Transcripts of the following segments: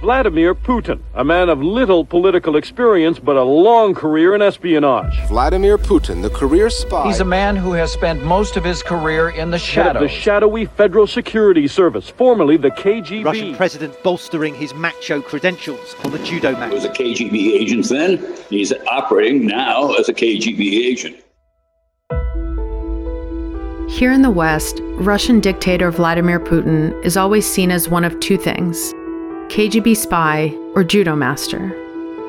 Vladimir Putin, a man of little political experience but a long career in espionage. Vladimir Putin, the career spy. He's a man who has spent most of his career in the Head of shadows. the shadowy Federal Security Service, formerly the KGB. Russian president bolstering his macho credentials on the judo match. He was a KGB agent then. He's operating now as a KGB agent. Here in the West, Russian dictator Vladimir Putin is always seen as one of two things KGB spy or judo master.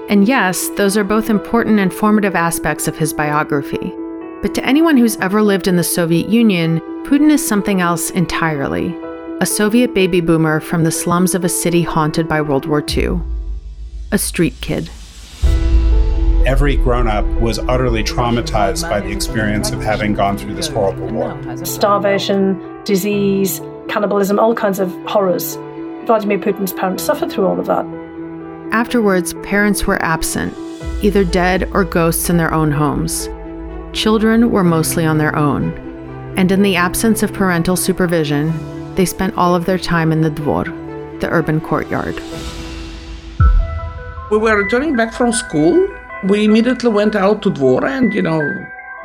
And yes, those are both important and formative aspects of his biography. But to anyone who's ever lived in the Soviet Union, Putin is something else entirely a Soviet baby boomer from the slums of a city haunted by World War II. A street kid. Every grown up was utterly traumatized by the experience of having gone through this horrible war. starvation, disease, cannibalism, all kinds of horrors. Vladimir Putin's parents suffered through all of that. Afterwards, parents were absent, either dead or ghosts in their own homes. Children were mostly on their own, and in the absence of parental supervision, they spent all of their time in the dvor, the urban courtyard. We were returning back from school. We immediately went out to Dvor, and you know,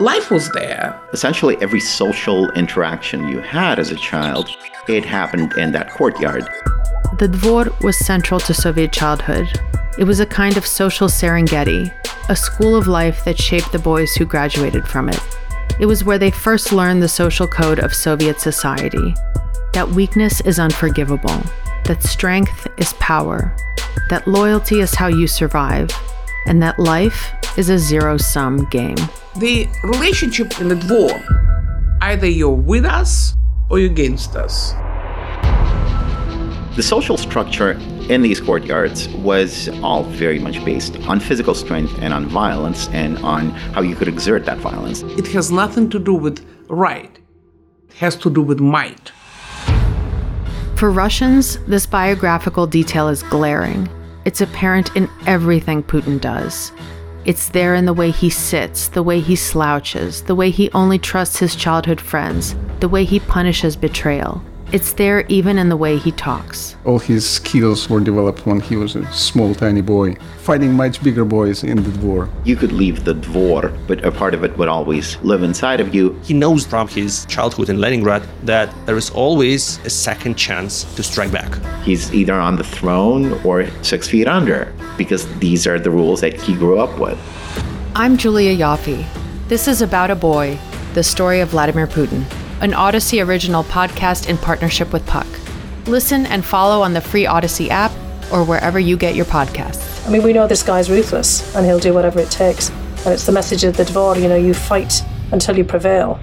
life was there. Essentially, every social interaction you had as a child, it happened in that courtyard. The dvor was central to Soviet childhood. It was a kind of social Serengeti, a school of life that shaped the boys who graduated from it. It was where they first learned the social code of Soviet society that weakness is unforgivable, that strength is power, that loyalty is how you survive, and that life is a zero sum game. The relationship in the Dvor either you're with us or you're against us. The social structure in these courtyards was all very much based on physical strength and on violence and on how you could exert that violence. It has nothing to do with right, it has to do with might. For Russians, this biographical detail is glaring. It's apparent in everything Putin does. It's there in the way he sits, the way he slouches, the way he only trusts his childhood friends, the way he punishes betrayal. It's there even in the way he talks. All his skills were developed when he was a small, tiny boy, fighting much bigger boys in the war. You could leave the dvor, but a part of it would always live inside of you. He knows from his childhood in Leningrad that there is always a second chance to strike back. He's either on the throne or six feet under, because these are the rules that he grew up with. I'm Julia Ioffe. This is About a Boy, the story of Vladimir Putin, an Audacy original podcast in partnership with Puck. Listen and follow on the free Audacy app or wherever you get your podcasts. I mean, we know this guy's ruthless and he'll do whatever it takes. And it's the message of the Dvor, you know, you fight until you prevail.